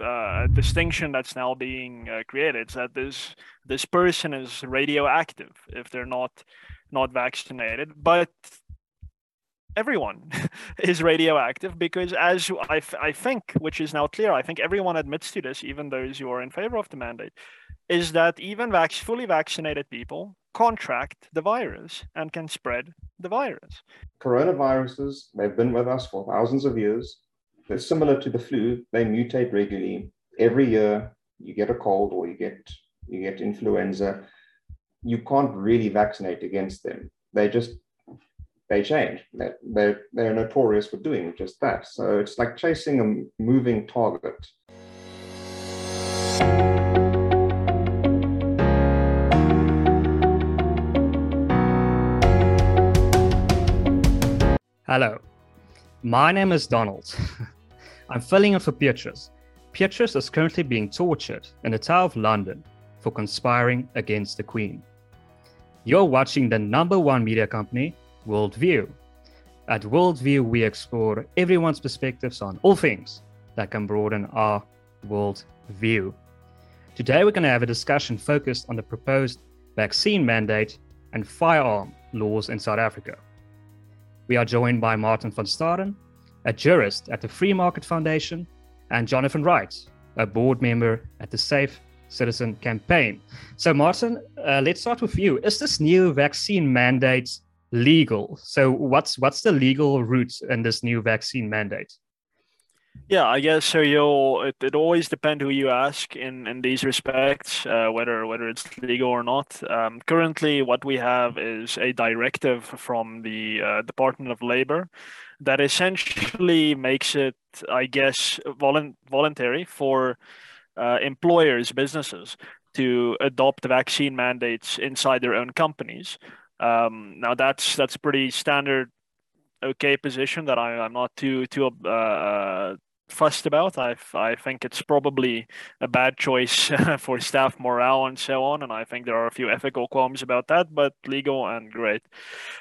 uh, distinction that's now being uh, created. It's that this this person is radioactive if they're not not vaccinated, but everyone is radioactive because as I, I think which is now clear i think everyone admits to this even those who are in favor of the mandate is that even vac- fully vaccinated people contract the virus and can spread the virus coronaviruses they've been with us for thousands of years similar to the flu they mutate regularly every year you get a cold or you get you get influenza you can't really vaccinate against them they just they change. They're, they're, they're notorious for doing just that. So it's like chasing a moving target. Hello, my name is Donald. I'm filling in for Petrus. Petrus is currently being tortured in the Tower of London for conspiring against the Queen. You're watching the number one media company Worldview. At Worldview, we explore everyone's perspectives on all things that can broaden our worldview. Today, we're going to have a discussion focused on the proposed vaccine mandate and firearm laws in South Africa. We are joined by Martin van Staden, a jurist at the Free Market Foundation, and Jonathan Wright, a board member at the Safe Citizen Campaign. So, Martin, uh, let's start with you. Is this new vaccine mandate legal. So what's what's the legal route in this new vaccine mandate? Yeah, I guess so. You'll it, it always depend who you ask in in these respects, uh, whether whether it's legal or not. Um, currently, what we have is a directive from the uh, Department of Labor that essentially makes it, I guess, volu- voluntary for uh, employers, businesses to adopt vaccine mandates inside their own companies. Um, now that's that's pretty standard, okay position that I, I'm not too too uh, uh fussed about. I, I think it's probably a bad choice for staff morale and so on. And I think there are a few ethical qualms about that, but legal and great.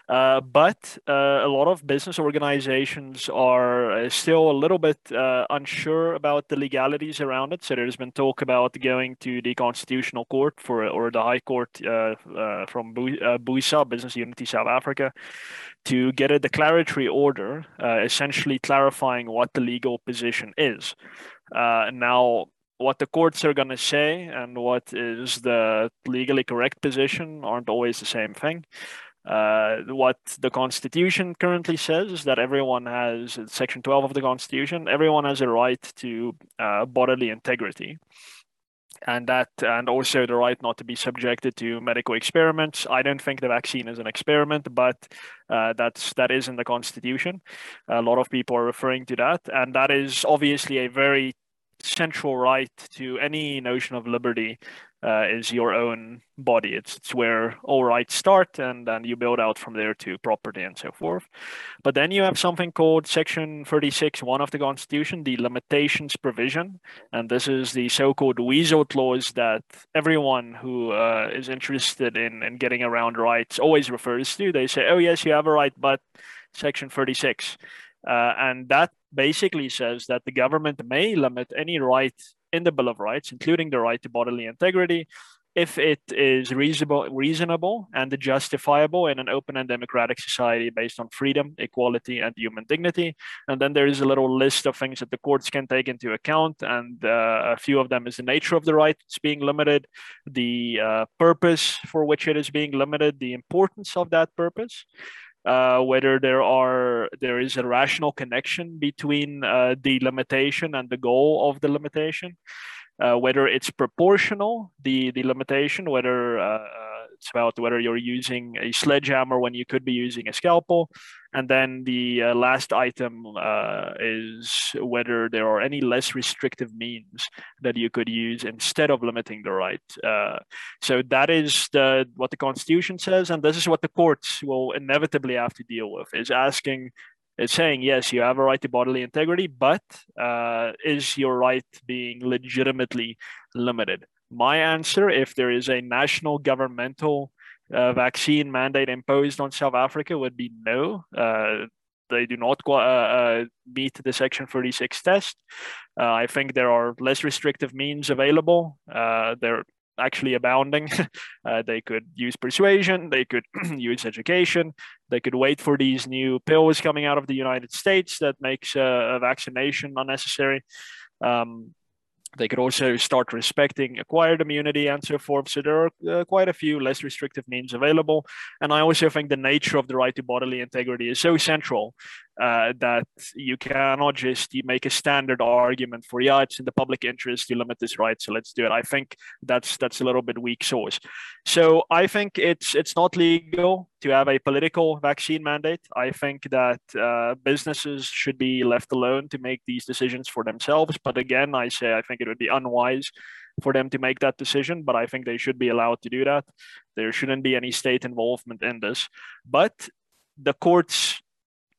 Uh, but uh, a lot of business organizations are uh, still a little bit uh, unsure about the legalities around it. So there's been talk about going to the Constitutional Court for or the High Court uh, from BUSA, Business Unity South Africa, to get a declaratory order, uh, essentially clarifying what the legal position is. Uh, now, what the courts are going to say and what is the legally correct position aren't always the same thing. Uh, what the Constitution currently says is that everyone has, Section 12 of the Constitution, everyone has a right to uh, bodily integrity and that and also the right not to be subjected to medical experiments. I don't think the vaccine is an experiment but uh, that's that is in the constitution. A lot of people are referring to that and that is obviously a very central right to any notion of liberty uh, is your own body. It's, it's where all rights start, and then you build out from there to property and so forth. But then you have something called Section 36, one of the Constitution, the limitations provision. And this is the so called weasel clause that everyone who uh, is interested in, in getting around rights always refers to. They say, oh, yes, you have a right, but Section 36. Uh, and that basically says that the government may limit any right in the Bill of Rights, including the right to bodily integrity, if it is reasonable, reasonable and justifiable in an open and democratic society based on freedom, equality, and human dignity. And then there is a little list of things that the courts can take into account, and uh, a few of them is the nature of the right it's being limited, the uh, purpose for which it is being limited, the importance of that purpose uh, whether there are there is a rational connection between uh, the limitation and the goal of the limitation, uh, whether it's proportional the the limitation, whether uh, it's about whether you're using a sledgehammer when you could be using a scalpel. And then the uh, last item uh, is whether there are any less restrictive means that you could use instead of limiting the right. Uh, so that is the, what the Constitution says, and this is what the courts will inevitably have to deal with: is asking is saying yes you have a right to bodily integrity but uh, is your right being legitimately limited my answer, if there is a national governmental uh, vaccine mandate imposed on South Africa, would be no. Uh, they do not uh, uh, meet the Section 36 test. Uh, I think there are less restrictive means available. They're actually abounding. They could use persuasion, they could use education, they could wait for these new pills coming out of the United States that makes a vaccination unnecessary. Um, they could also start respecting acquired immunity and so forth. So there are uh, quite a few less restrictive means available. And I also think the nature of the right to bodily integrity is so central uh, that you cannot just make a standard argument for yeah it's in the public interest to limit this right so let's do it i think that's that's a little bit weak source so i think it's it's not legal to have a political vaccine mandate i think that uh, businesses should be left alone to make these decisions for themselves but again i say i think it would be unwise for them to make that decision, but I think they should be allowed to do that. There shouldn't be any state involvement in this. But the courts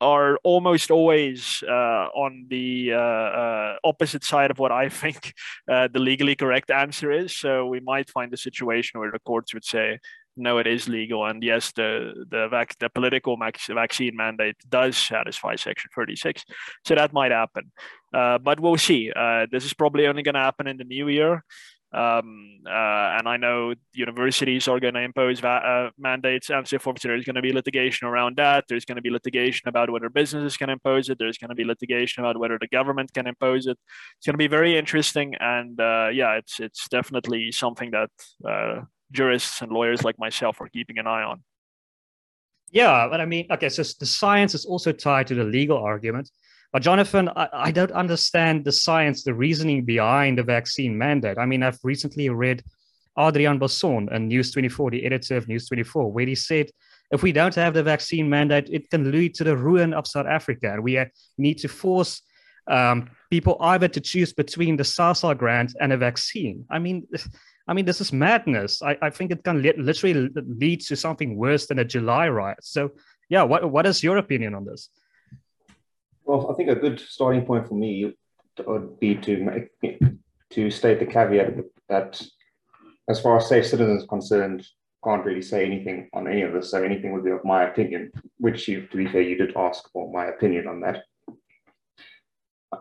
are almost always uh, on the uh, uh, opposite side of what I think uh, the legally correct answer is. So we might find a situation where the courts would say, no, it is legal, and yes, the the, vac- the political vaccine mandate does satisfy Section 36. So that might happen, uh, but we'll see. Uh, this is probably only going to happen in the new year. Um, uh, and I know universities are going to impose va- uh, mandates and so forth. There's going to be litigation around that. There's going to be litigation about whether businesses can impose it. There's going to be litigation about whether the government can impose it. It's going to be very interesting. And uh, yeah, it's it's definitely something that uh, jurists and lawyers like myself are keeping an eye on. Yeah, but I mean, okay, so the science is also tied to the legal argument. But Jonathan, I, I, don't understand the science, the reasoning behind the vaccine mandate. I mean, I've recently read Adriaan Basson and News 24, the editor of News 24, where he said, if we don't have the vaccine mandate, it can lead to the ruin of South Africa. And we need to force um, people either to choose between the SASSA grant and a vaccine. I mean, I mean, this is madness. I, I think it can li- literally lead to something worse than a July riot. So, yeah, what, what is your opinion on this? Well, I think a good starting point for me would be to make to state the caveat that, as far as safe citizens concerned, can't really say anything on any of this. So anything would be of my opinion, which you, to be fair, you did ask for my opinion on that.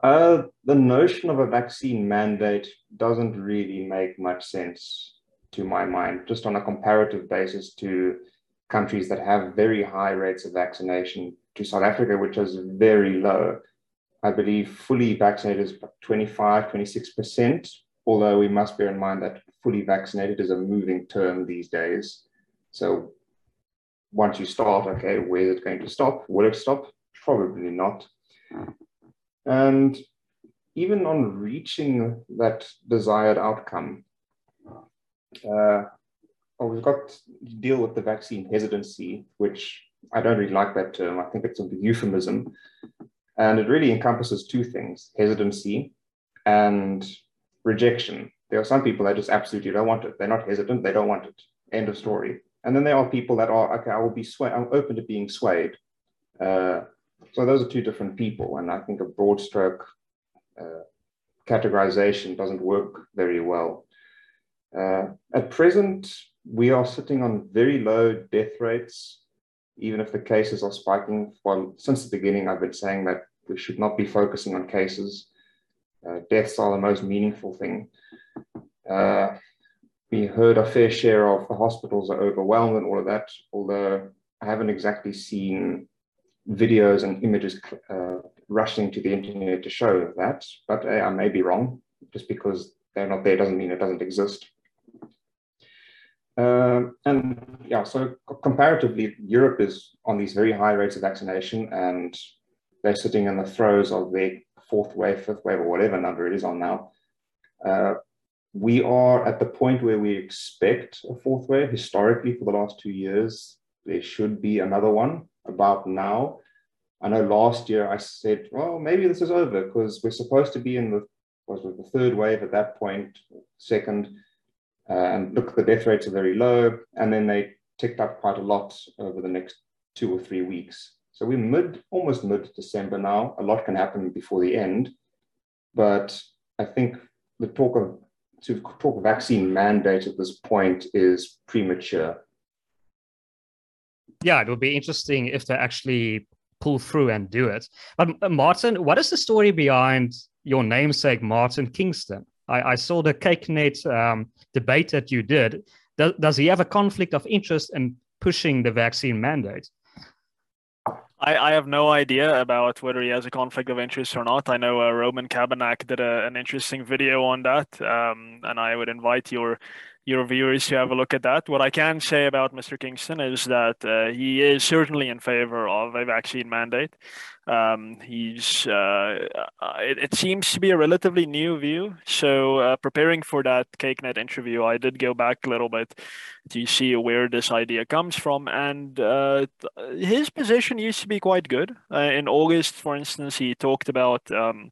Uh, the notion of a vaccine mandate doesn't really make much sense to my mind, just on a comparative basis to countries that have very high rates of vaccination to South Africa, which is very low. I believe fully vaccinated is 25, 26%, although we must bear in mind that fully vaccinated is a moving term these days. So once you start, okay, where is it going to stop? Will it stop? Probably not. And even on reaching that desired outcome, uh, well, we've got to deal with the vaccine hesitancy, which I don't really like that term. I think it's a euphemism. And it really encompasses two things hesitancy and rejection. There are some people that just absolutely don't want it. They're not hesitant, they don't want it. End of story. And then there are people that are, okay, I will be swayed, I'm open to being swayed. Uh, so those are two different people. And I think a broad stroke uh, categorization doesn't work very well. Uh, at present, we are sitting on very low death rates even if the cases are spiking. Well, since the beginning, I've been saying that we should not be focusing on cases. Uh, deaths are the most meaningful thing. Uh, we heard a fair share of the hospitals are overwhelmed and all of that, although I haven't exactly seen videos and images uh, rushing to the internet to show that, but uh, I may be wrong. Just because they're not there doesn't mean it doesn't exist. Uh, and yeah, so comparatively, Europe is on these very high rates of vaccination, and they're sitting in the throes of their fourth wave, fifth wave, or whatever number it is on now. Uh, we are at the point where we expect a fourth wave. Historically, for the last two years, there should be another one about now. I know last year I said, well, maybe this is over because we're supposed to be in the was the third wave at that point, second uh, and look, the death rates are very low, and then they ticked up quite a lot over the next two or three weeks. So we're mid, almost mid December now. A lot can happen before the end, but I think the talk of to talk vaccine mandate at this point is premature. Yeah, it would be interesting if they actually pull through and do it. But uh, Martin, what is the story behind your namesake, Martin Kingston? I, I saw the CakeNet um, debate that you did. Does, does he have a conflict of interest in pushing the vaccine mandate? I, I have no idea about whether he has a conflict of interest or not. I know uh, Roman Cabanac did a, an interesting video on that, um, and I would invite your your viewers to have a look at that. What I can say about Mr. Kingston is that uh, he is certainly in favor of a vaccine mandate. Um, he's uh, uh, it, it, seems to be a relatively new view. So uh, preparing for that CakeNet interview, I did go back a little bit to see where this idea comes from, and uh, his position used to be quite good. Uh, in August, for instance, he talked about. Um,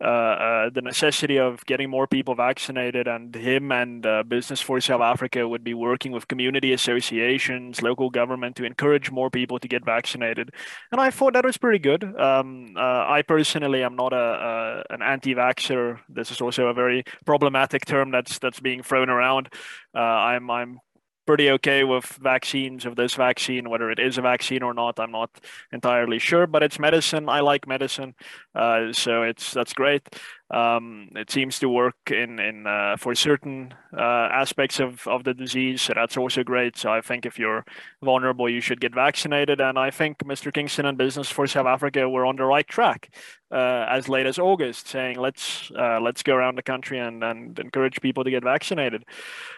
uh, uh, the necessity of getting more people vaccinated, and him and uh, Business for South Africa would be working with community associations, local government to encourage more people to get vaccinated. And I thought that was pretty good. Um, I personally am not a, a an anti-vaxxer. This is also a very problematic term that's that's being thrown around. I'm I'm pretty okay with vaccines of this vaccine whether it is a vaccine or not i'm not entirely sure but it's medicine. I like medicine uh, so it's that's great. Um, it seems to work in in uh, for certain uh, aspects of, of the disease so that's also great. So i think if you're vulnerable you should get vaccinated. And i think mr kingston and business for south africa were on the right track uh, as late as august saying let's uh, let's go around the country and, and encourage people to get vaccinated.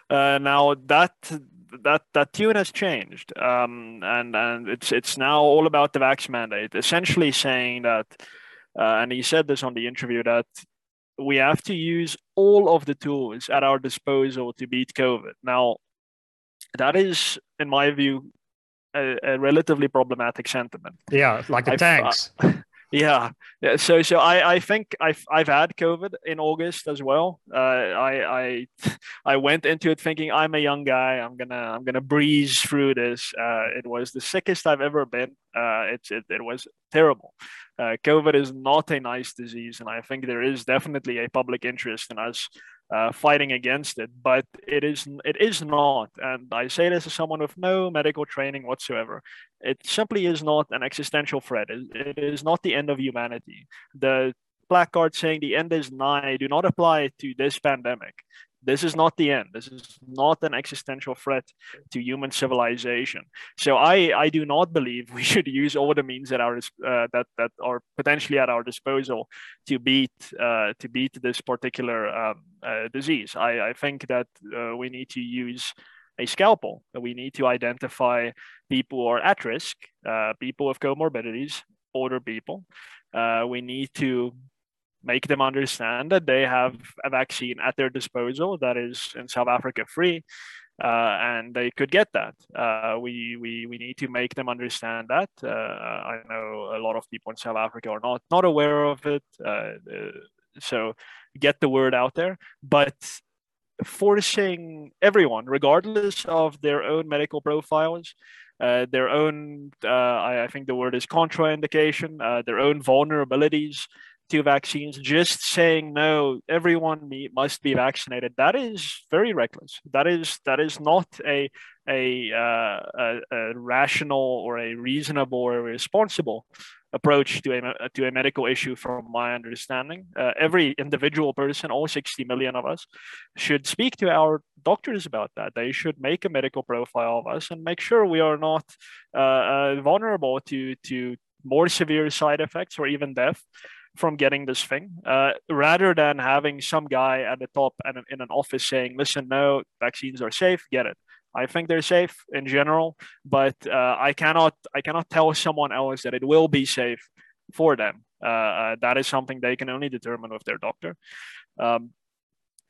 Uh, now that that that tune has changed, um, and and it's it's now all about the vax mandate, essentially saying that, uh, and he said this on the interview that we have to use all of the tools at our disposal to beat COVID. Now, that is, in my view, a, a relatively problematic sentiment. Yeah, like the tanks. Uh, yeah, yeah. So, so I, I think I've, I've had COVID in August as well. Uh, I, I, I went into it thinking I'm a young guy. I'm gonna, I'm gonna breeze through this. Uh, it was the sickest I've ever been. Uh, it's, it, it was terrible. Uh, COVID is not a nice disease, and I think there is definitely a public interest in us uh, fighting against it, but it is it is not. And I say this as someone with no medical training whatsoever. It simply is not an existential threat. it, it is not the end of humanity. The placard saying the end is nigh do not apply to this pandemic this is not the end. This is not an existential threat to human civilization. So i i do not believe we should use all the means at our uh, that that are potentially at our disposal to beat uh, to beat this particular um, uh, disease. I i think that uh, we need to use a scalpel. We need to identify people who are at risk uh, people with comorbidities older people. Uh, we need to make them understand that they have a vaccine at their disposal that is in South Africa free, uh, and they could get that. Uh, we, we, we need to make them understand that. Uh, I know a lot of people in South Africa are not, not aware of it. Uh, so get the word out there. But forcing everyone, regardless of their own medical profiles, uh, their own, uh, I, I, think the word is contraindication, uh, their own vulnerabilities, to vaccines, just saying no, everyone must be vaccinated, that is very reckless. That is that is not a a, uh, a, a rational or a reasonable or responsible approach to a to a medical issue, from my understanding. Uh, every individual person, all 60 million of us, should speak to our doctors about that. They should make a medical profile of us and make sure we are not uh, uh vulnerable to to more severe side effects or even death from getting this thing uh, rather than having some guy at the top and in an office saying listen no vaccines are safe get it i think they're safe in general but uh, i cannot i cannot tell someone else that it will be safe for them uh, uh that is something they can only determine with their doctor um,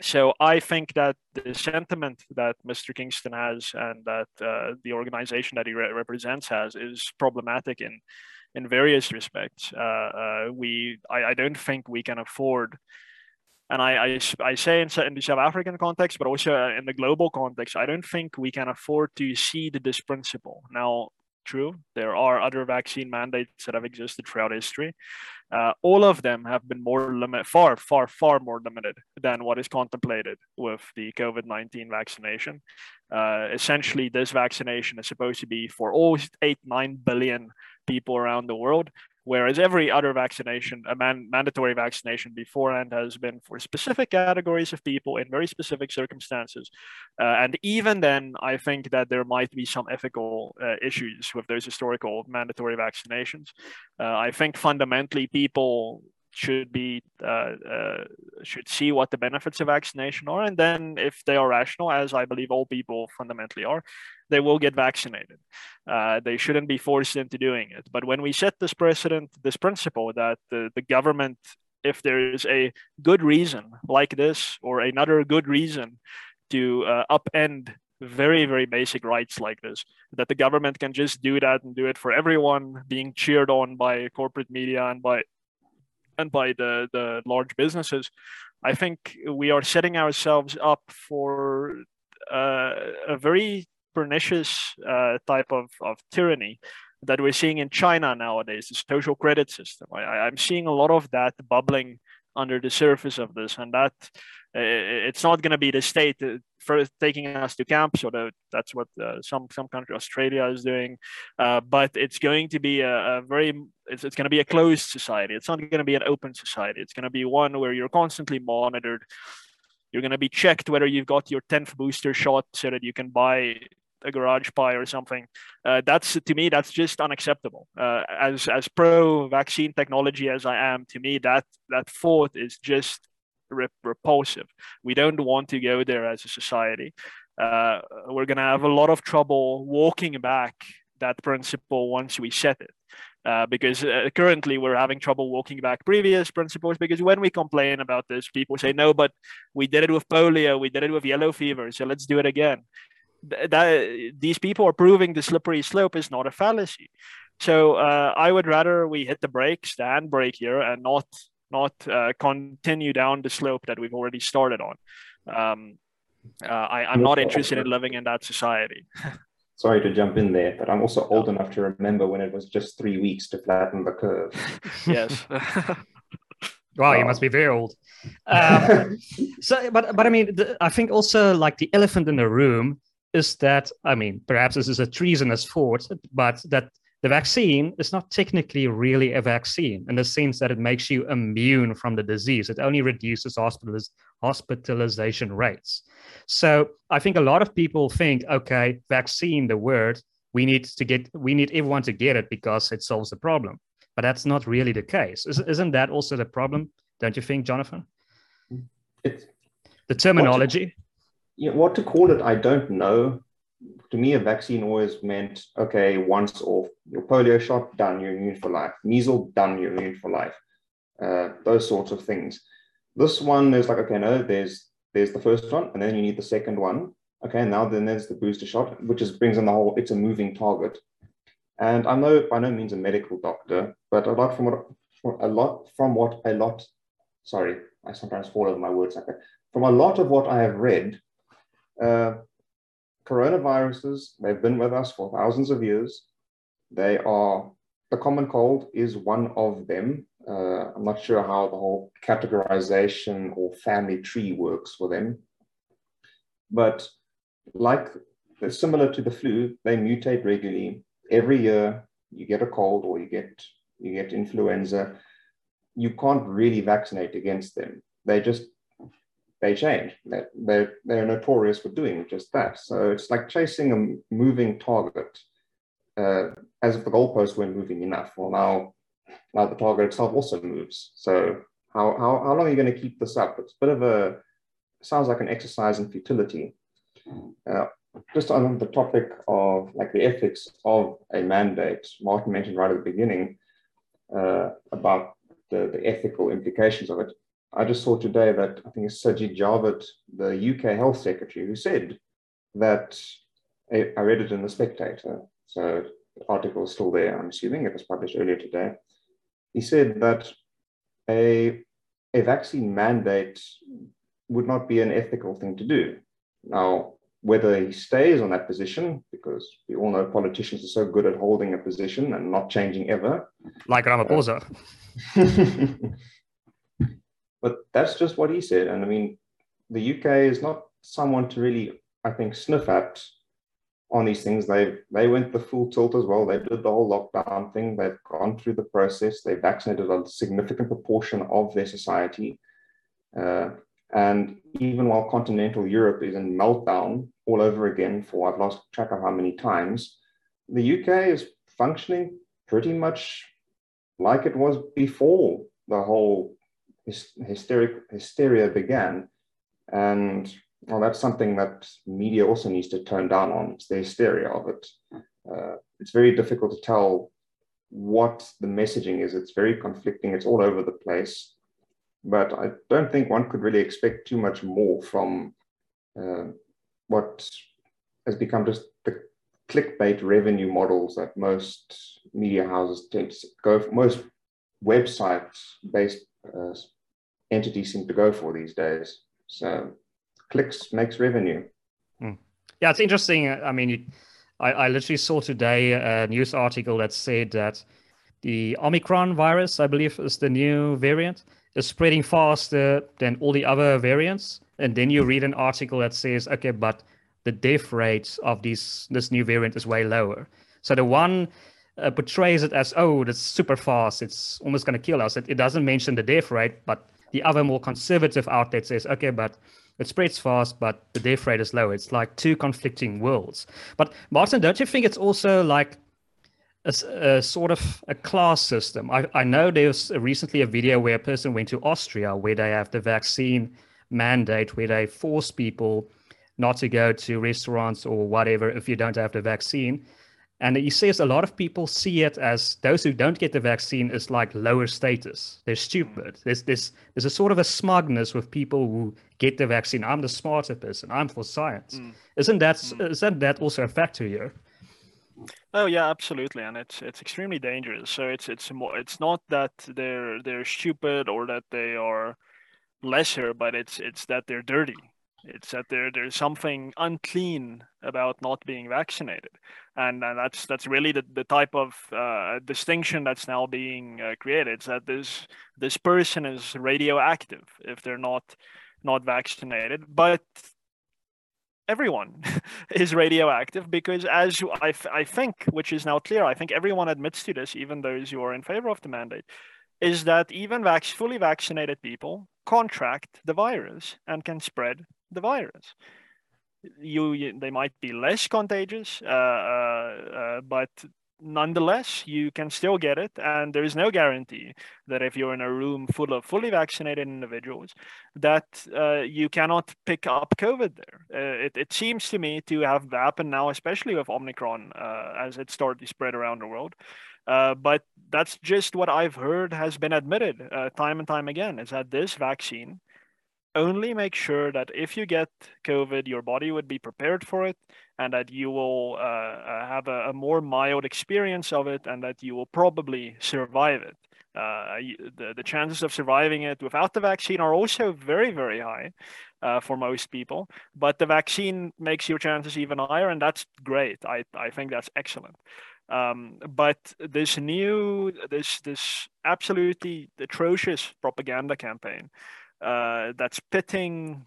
so I think that the sentiment that Mr. Kingston has and that uh, the organization that he re- represents has is problematic in in various respects. Uh, uh, we, I, I, don't think we can afford, and I, I, I say in, in, the South African context, but also uh, in the global context, I don't think we can afford to cede this principle. Now, true, there are other vaccine mandates that have existed throughout history. Uh, all of them have been more limit, far, far, far more limited than what is contemplated with the COVID 19 vaccination. Uh, essentially, this vaccination is supposed to be for all 8, 9 billion people around the world. Whereas every other vaccination, a man, mandatory vaccination beforehand, has been for specific categories of people in very specific circumstances. Uh, and even then, I think that there might be some ethical uh, issues with those historical mandatory vaccinations. Uh, I think fundamentally people should be uh, uh, should see what the benefits of vaccination are, and then if they are rational, as I believe all people fundamentally are, they will get vaccinated. Uh, they shouldn't be forced into doing it. But when we set this precedent, this principle that the, the government, if there is a good reason like this or another good reason to uh, upend very very basic rights like this that the government can just do that and do it for everyone being cheered on by corporate media and by by the, the large businesses, I think we are setting ourselves up for uh, a very pernicious uh, type of, of tyranny that we're seeing in China nowadays, the social credit system. I, I'm seeing a lot of that bubbling under the surface of this, and that it's not going to be the state for taking us to camps, or the, that's what uh, some some country Australia is doing, uh, but it's going to be a, a very it's, it's going to be a closed society. It's not going to be an open society. It's going to be one where you're constantly monitored. You're going to be checked whether you've got your 10th booster shot so that you can buy a garage pie or something. Uh, that's to me, that's just unacceptable. Uh, as as pro vaccine technology as I am, to me that that thought is just rep- repulsive. We don't want to go there as a society. Uh, we're going to have a lot of trouble walking back that principle once we set it. Uh, because uh, currently we're having trouble walking back previous principles because when we complain about this people say no but we did it with polio we did it with yellow fever so let's do it again that these people are proving the slippery slope is not a fallacy so uh, i would rather we hit the brakes the handbrake here and not not uh, continue down the slope that we've already started on. Um, uh, I, am not interested in living in that society. Sorry to jump in there, but I'm also old enough to remember when it was just three weeks to flatten the curve. yes. wow, you must be very old. Um, so, but but I mean, the, I think also like the elephant in the room is that I mean, perhaps this is a treasonous thought, but that the vaccine is not technically really a vaccine in the sense that it makes you immune from the disease. It only reduces hospitaliz- hospitalization rates. So I think a lot of people think, okay, vaccine, the word, we need to get, we need everyone to get it because it solves the problem. But that's not really the case. Isn't that also the problem? Don't you think, Jonathan? It's the terminology. What to, yeah, what to call it, I don't know to me, a vaccine always meant okay, once off your polio shot, done, you're immune for life. Measles, done, you're immune for life. Uh, those sorts of things. This one is like okay, no, there's there's the first one, and then you need the second one. Okay, now then there's the booster shot, which is brings in the whole. It's a moving target, and I'm no by no means a medical doctor, but a lot from what a lot from what a lot. Sorry, I sometimes fall over my words like that. From a lot of what I have read, uh, coronaviruses, they've been with us for thousands of years. They are, the common cold is one of them. Uh, I'm not sure how the whole categorization or family tree works for them. But like similar to the flu, they mutate regularly. Every year you get a cold or you get you get influenza. You can't really vaccinate against them. They just they change. They're, they're, notorious for doing just that. So it's like chasing a moving target uh, as if the goalposts weren't moving enough. Well, now, now the target itself also moves. So how, how, how long are you going to keep this up? It's a bit of a, sounds like an exercise in futility. Uh, just on the topic of like the ethics of a mandate, Martin mentioned right at the beginning uh, about the, the ethical implications of it. I just saw today that I think it's Sajid Javid, the UK Health Secretary, who said that I read it in the Spectator, so the article is still there. I'm assuming it was published earlier today. He said that a a vaccine mandate would not be an ethical thing to do. Now, whether he stays on that position, because we all know politicians are so good at holding a position and not changing ever. Like Ramaphosa. Uh, But that's just what he said. And I mean, the UK is not someone to really, I think, sniff at on these things. They they went the full tilt as well. They did the whole lockdown thing. They've gone through the process. They vaccinated a significant proportion of their society. Uh, and even while continental Europe is in meltdown all over again for I've lost track of how many times, the UK is functioning pretty much like it was before the whole hysteric, hysteria began. And well, that's something that media also needs to turn down on. It's the hysteria of it. Uh, it's very difficult to tell what the messaging is. It's very conflicting. It's all over the place. But I don't think one could really expect too much more from uh, what has become just the clickbait revenue models that most media houses tend to go for. Most websites based uh, entities seem to go for these days. So clicks makes revenue. Mm. Yeah, it's interesting. I mean, I, I literally saw today a news article that said that the Omicron virus, I believe, is the new variant, is spreading faster than all the other variants. And then you read an article that says, okay, but the death rate of these this new variant is way lower. So the one uh, portrays it as, oh, that's super fast. It's almost going to kill us. It, it doesn't mention the death rate, but the other more conservative outlet says, okay, but it spreads fast, but the death rate is low. It's like two conflicting worlds. But Martin, don't you think it's also like a, a sort of a class system? I, I know there's recently a video where a person went to Austria where they have the vaccine mandate, where they force people not to go to restaurants or whatever if you don't have the vaccine. And he says a lot of people see it as those who don't get the vaccine is like lower status. They're stupid. There's this there's a sort of a smugness with people who get the vaccine. I'm the smarter person. I'm for science. Mm. Isn't that mm. isn't that also a factor here? Oh yeah, absolutely, and it's it's extremely dangerous. So it's it's more it's not that they're they're stupid or that they are lesser, but it's it's that they're dirty. It's that there there's something unclean about not being vaccinated, and, and that's that's really the, the type of uh, distinction that's now being uh, created. It's that this this person is radioactive if they're not not vaccinated, but everyone is radioactive because as I, I think which is now clear i think everyone admits to this even those who are in favor of the mandate is that even vac- fully vaccinated people contract the virus and can spread the virus. You, you they might be less contagious, uh, uh, uh, but nonetheless, you can still get it, and there is no guarantee that if you're in a room full of fully vaccinated individuals, that uh, you cannot pick up COVID there. Uh, it, it seems to me to have happened now, especially with Omicron, uh, as it started to spread around the world. but that's just what I've heard has been admitted time and time again: is that this vaccine only make sure that if you get COVID, your body would be prepared for it and that you will uh, uh, have a, a, more mild experience of it and that you will probably survive it. Uh, the, the chances of surviving it without the vaccine are also very, very high uh, for most people. But the vaccine makes your chances even higher, and that's great. I, I think that's excellent. Um, but this new, this this absolutely atrocious propaganda campaign uh, that's pitting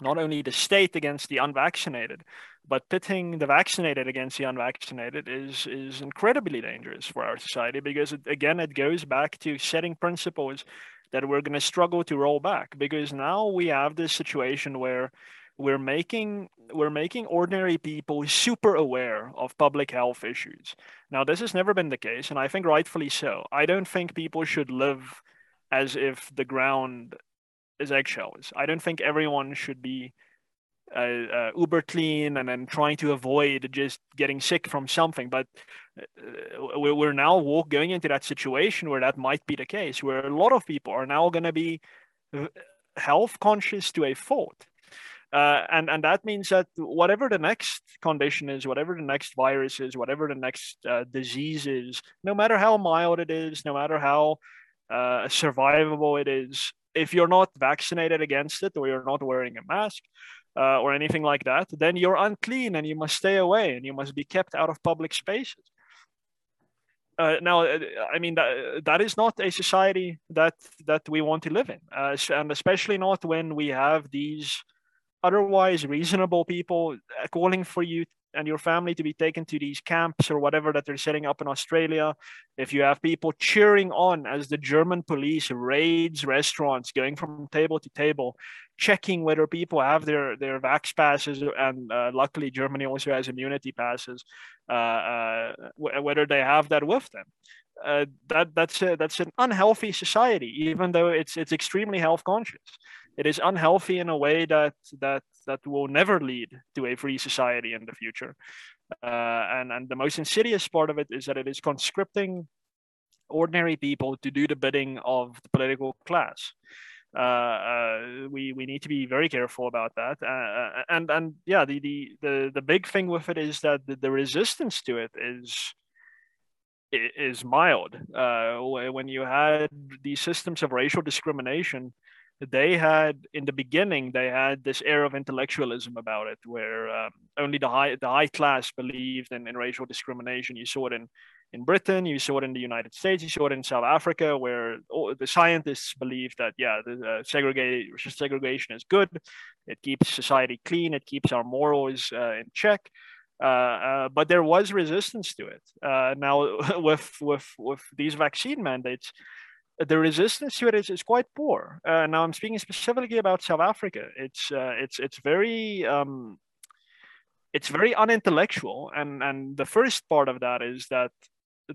not only the state against the unvaccinated, but pitting the vaccinated against the unvaccinated is is incredibly dangerous for our society because it, again it goes back to setting principles that we're going to struggle to roll back because now we have this situation where we're making we're making ordinary people super aware of public health issues. Now this has never been the case and i think rightfully so. I don't think people should live as if the ground is eggshells. I don't think everyone should be uh, uh, uber clean and then trying to avoid just getting sick from something. But uh, we're now walk, going into that situation where that might be the case, where a lot of people are now going to be uh, health conscious to a fault. Uh, and and that means that whatever the next condition is, whatever the next virus is, whatever the next uh, disease is, no matter how mild it is, no matter how uh, survivable it is, if you're not vaccinated against it or you're not wearing a mask uh, or anything like that, then you're unclean and you must stay away and you must be kept out of public spaces. Uh, now, uh, I mean that that is not a society that that we want to live in, uh, and especially not when we have these otherwise reasonable people calling for you and your family to be taken to these camps or whatever that they're setting up in Australia, if you have people cheering on as the German police raids restaurants, going from table to table, checking whether people have their their vax passes, and uh, luckily Germany also has immunity passes, uh, uh, whether they have that with them. Uh, that that's a, that's an unhealthy society, even though it's it's extremely health conscious. It is unhealthy in a way that that that will never lead to a free society in the future. Uh, and and the most insidious part of it is that it is conscripting ordinary people to do the bidding of the political class. Uh, uh, we we need to be very careful about that. Uh, uh, and and yeah, the, the the the big thing with it is that the, the resistance to it is is mild. Uh, when you had these systems of racial discrimination, they had in the beginning they had this air of intellectualism about it, where um, only the high the high class believed in, in racial discrimination. You saw it in in Britain, you saw it in the United States, you saw it in South Africa, where the scientists believe that yeah, the uh, segregation is good. It keeps society clean. It keeps our morals uh, in check. Uh, uh, but there was resistance to it. Uh, now, with with with these vaccine mandates, the resistance to it is, is quite poor. Uh, now, I'm speaking specifically about South Africa. It's uh, it's it's very um, it's very unintellectual, and and the first part of that is that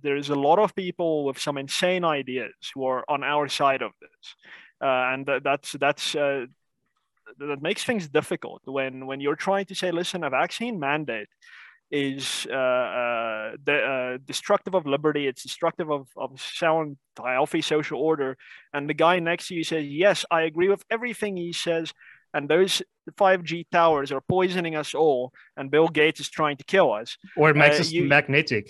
there's a lot of people with some insane ideas who are on our side of this, uh, and that's that's that makes things difficult when when you're trying to say, listen, a vaccine mandate is uh, uh, de- uh, destructive of liberty. It's destructive of, of sound, healthy social order. And the guy next to you says, yes, I agree with everything he says. And those 5G towers are poisoning us all. And Bill Gates is trying to kill us. Or it makes uh, us you, magnetic.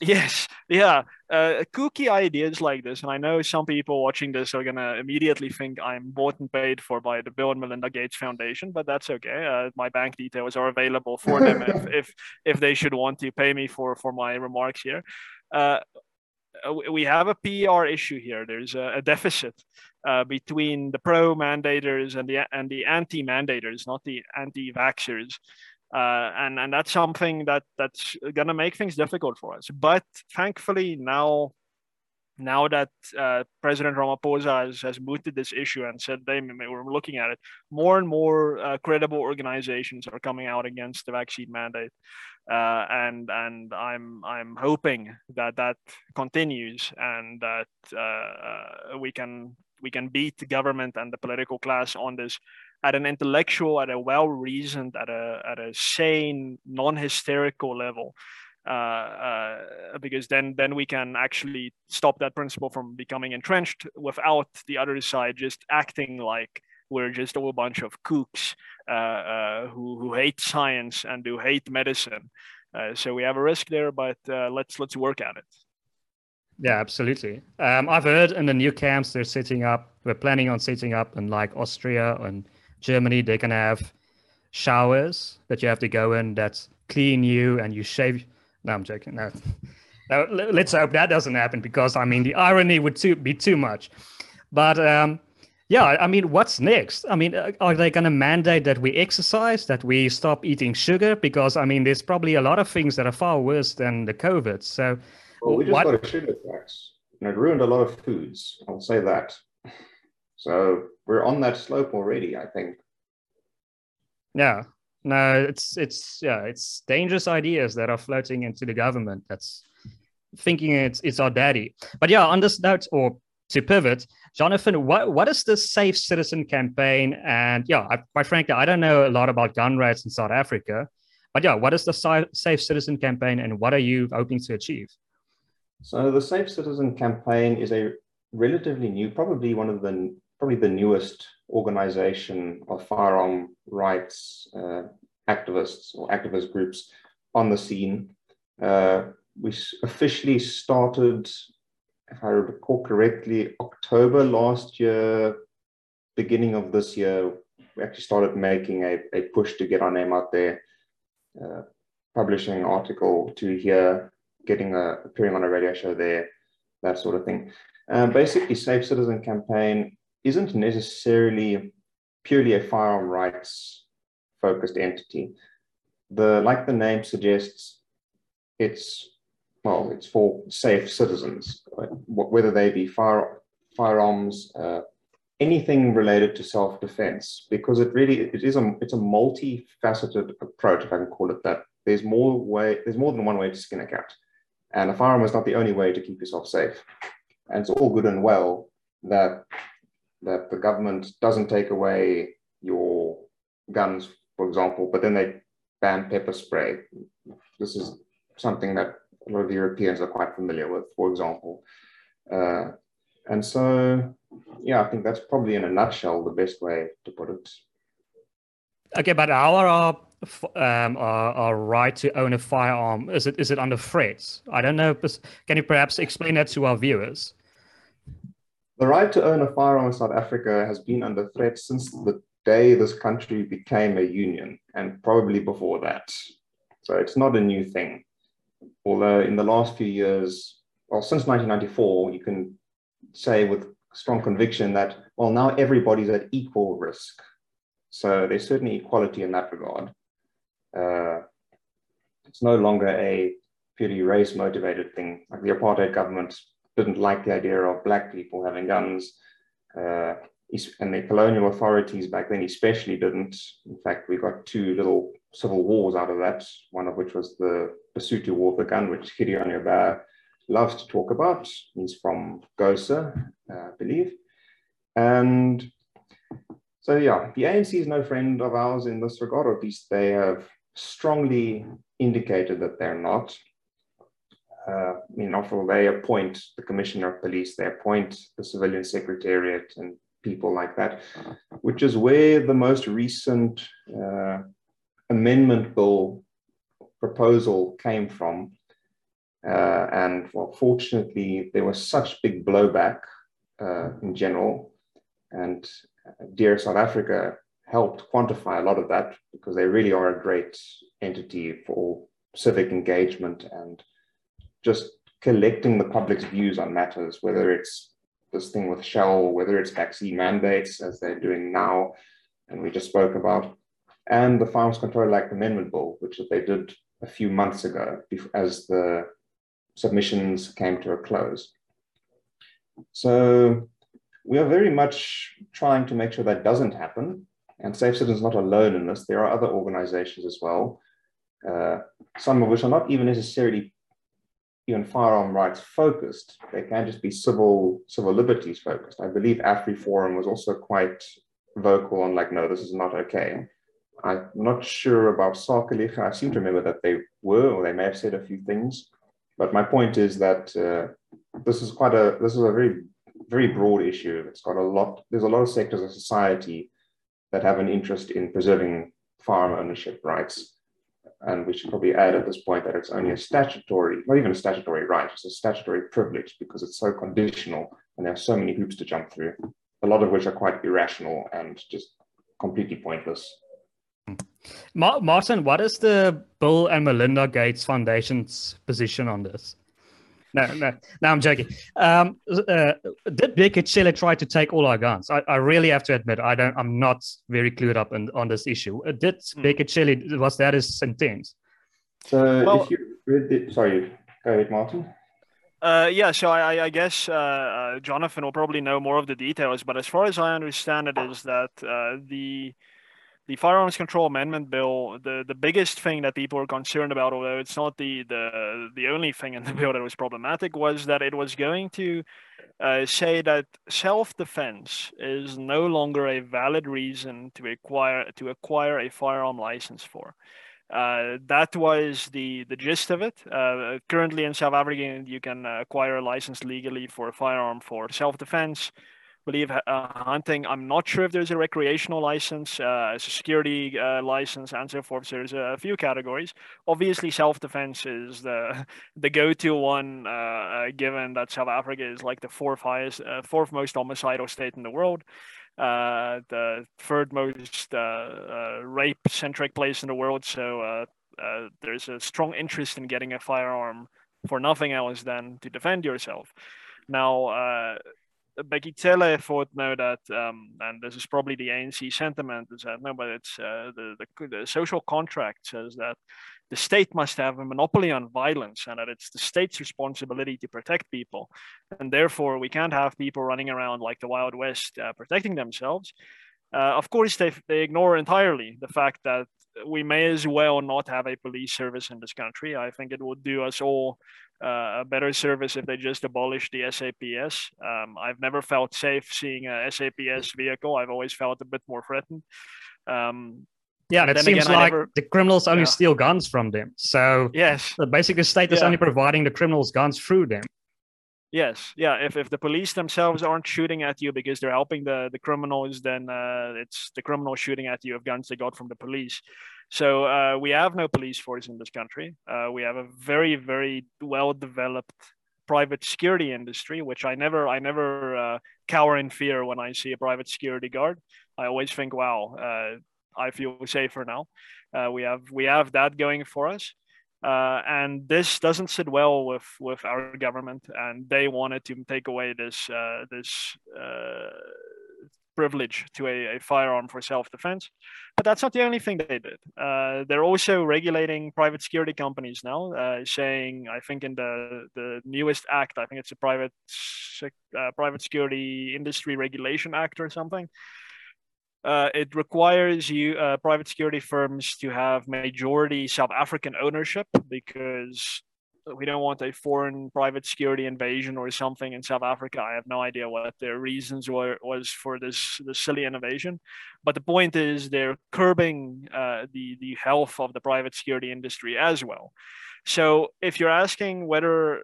Yes, yeah. Uh, kooky ideas like this, and I know some people watching this are gonna immediately think I'm bought and paid for by the Bill and Melinda Gates Foundation, but that's okay. Uh, my bank details are available for them if, if if they should want to pay me for for my remarks here. Uh, we have a PR issue here. There's a, a deficit uh, between the pro mandators and the and the anti mandators, not the anti vaxxers uh, and and that's something that that's gonna make things difficult for us. But thankfully now, now that uh, President Ramaphosa has, has mooted this issue and said they we're looking at it, more and more uh, credible organizations are coming out against the vaccine mandate, uh, and and I'm I'm hoping that that continues and that uh, uh, we can we can beat the government and the political class on this at an intellectual, at a well-reasoned, at a at a sane, non-hysterical level. Uh, uh, because then then we can actually stop that principle from becoming entrenched without the other side just acting like we're just a bunch of kooks uh, uh who, who hate science and who hate medicine. Uh, so we have a risk there, but uh, let's let's work at it. Yeah, absolutely. Um, I've heard in the new camps they're setting up, we're planning on setting up in like Austria and Germany, they can have showers that you have to go in that's clean you and you shave. No, I'm joking. No. no let's hope that doesn't happen because I mean the irony would too, be too much. But um, yeah, I mean, what's next? I mean, uh, are they going to mandate that we exercise, that we stop eating sugar? Because I mean, there's probably a lot of things that are far worse than the COVID. So, well, we just what... got a sugar tax, and it ruined a lot of foods. I'll say that. So we're on that slope already, I think. Yeah. No, it's it's yeah, it's dangerous ideas that are floating into the government that's thinking it's it's our daddy. But yeah, on this note, or to pivot, Jonathan, what what is the Safe Citizen campaign? And yeah, I, quite frankly, I don't know a lot about gun rights in South Africa. But yeah, what is the Safe Citizen campaign and what are you hoping to achieve? So the Safe Citizen campaign is a relatively new, probably one of the probably the newest organization of firearm rights uh, activists or activist groups on the scene. Uh, we officially started, if I recall correctly, October last year, beginning of this year, we actually started making a, a push to get our name out there, uh, publishing an article to here, getting a, appearing on a radio show there, that sort of thing. Um, basically, Safe Citizen campaign isn't necessarily purely a firearm rights focused entity. the like the name suggests, it's well, it's for safe citizens, whether they be fire, firearms, uh, anything related to self-defense, because it really it is a it's a multifaceted approach, if I can call it that. There's more way, there's more than one way to skin a cat, and a firearm is not the only way to keep yourself safe. And it's all good and well that that the government doesn't take away your guns, for example, but then they ban pepper spray. This is something that a lot of Europeans are quite familiar with, for example. Uh, and so, yeah, I think that's probably in a nutshell the best way to put it. Okay, but our, um, our, our right to own a firearm? Is it is it under threat? I don't know. Can you perhaps explain that to our viewers? The right to own a firearm in South Africa has been under threat since the day this country became a union, and probably before that. So it's not a new thing. Although in the last few years, well, since 1994, you can say with strong conviction that, well, now everybody's at equal risk. So there's certainly equality in that regard. Uh, it's no longer a purely race motivated thing. Like the apartheid government didn't like the idea of black people having guns. Uh, and the colonial authorities back then especially didn't. In fact, we got two little civil wars out of that, one of which was the Basotho War of the Gun, which Gideon Joubert loves to talk about. He's from Xhosa, uh, I believe. And so, yeah, the ANC is no friend of ours in this regard, or at least they have strongly indicated that they're not. Uh, I mean, after all, they appoint the commissioner of police, they appoint the civilian secretariat and people like that, which is where the most recent uh, amendment bill proposal came from. Uh, and well, fortunately, there was such big blowback uh, in general. And Dear South Africa helped quantify a lot of that because they really are a great entity for civic engagement and just collecting the public's views on matters, whether it's this thing with Shell, whether it's vaccine mandates, as they're doing now, and we just spoke about, and the Firearms Control Act Amendment Bill, which they did a few months ago as the submissions came to a close. So we are very much trying to make sure that doesn't happen. And Safe Citizens is not alone in this. There are other organizations as well, uh, some of which are not even necessarily even firearm rights focused. They can't just be civil civil liberties focused. I believe AfriForum was also quite vocal on like, no, this is not okay. I'm not sure about Sakeliga. I seem to remember that they were, or they may have said a few things. But my point is that uh, this is quite a this is a very very broad issue. It's got a lot. There's a lot of sectors of society that have an interest in preserving farm ownership rights and we should probably add at this point that it's only a statutory, not even a statutory right, it's a statutory privilege because it's so conditional and there are so many hoops to jump through, a lot of which are quite irrational and just completely pointless. Martin, what is the Bill and Melinda Gates Foundation's position on this? No, no, no, I'm joking. Um, uh, did Bheki Cele try to take all our guns? I, I, really have to admit, I don't, I'm not very clued up in, on this issue. Uh, did mm. Bheki Cele, was that his intent? So well, if you read the, sorry, go ahead, Martin. Uh, yeah, so I, I guess uh, uh, Jonathan will probably know more of the details, but as far as I understand it, is that uh, the the firearms control amendment bill, the, the biggest thing that people were concerned about, although it's not the, the, the only thing in the bill that was problematic, was that it was going to uh, say that self-defense is no longer a valid reason to acquire to acquire a firearm license for. Uh, that was the, the gist of it. Uh, currently in South Africa, you can acquire a license legally for a firearm for self-defense believe uh, hunting. I'm not sure if there's a recreational license, uh, a security uh, license, and so forth. So there's a few categories. Obviously, self-defense is the the go-to one, uh, uh, given that South Africa is like the fourth highest, uh, fourth most homicidal state in the world. the third most rape-centric place in the world. So there's a strong interest in getting a firearm for nothing else than to defend yourself. Now, Bheki Cele thought no that, um, and this is probably the ANC sentiment, is that no, but it's uh, the, the, the social contract says that the state must have a monopoly on violence and that it's the state's responsibility to protect people, and therefore we can't have people running around like the Wild West uh, protecting themselves. Uh, of course, they, they ignore entirely the fact that we may as well not have a police service in this country. I think it would do us all uh, a better service if they just abolished the SAPS. Um, I've never felt safe seeing a SAPS vehicle. I've always felt a bit more threatened. Um, yeah, and it seems again, like never, the criminals only yeah. steal guns from them. So yes, basically, the state is yeah. only providing the criminals guns through them. Yes, yeah. If, if the police themselves aren't shooting at you because they're helping the, the criminals, then uh, it's the criminals shooting at you of guns they got from the police. So uh, we have no police force in this country. Uh, we have a very very well developed private security industry, which I never I never uh, cower in fear when I see a private security guard. I always think, wow, uh, I feel safer now. Uh, we have we have that going for us. Uh, and this doesn't sit well with with our government, and they wanted to take away this this privilege to a, a, firearm for self-defense. But that's not the only thing they did. Uh, they're also regulating private security companies now, uh, saying I think in the the newest act, I think it's a private uh, private security industry regulation act or something uh, it requires you uh, private security firms to have majority South African ownership because we don't want a foreign private security invasion or something in South Africa. I have no idea what their reasons were was for this this silly innovation, but the point is they're curbing uh, the the health of the private security industry as well. So if you're asking whether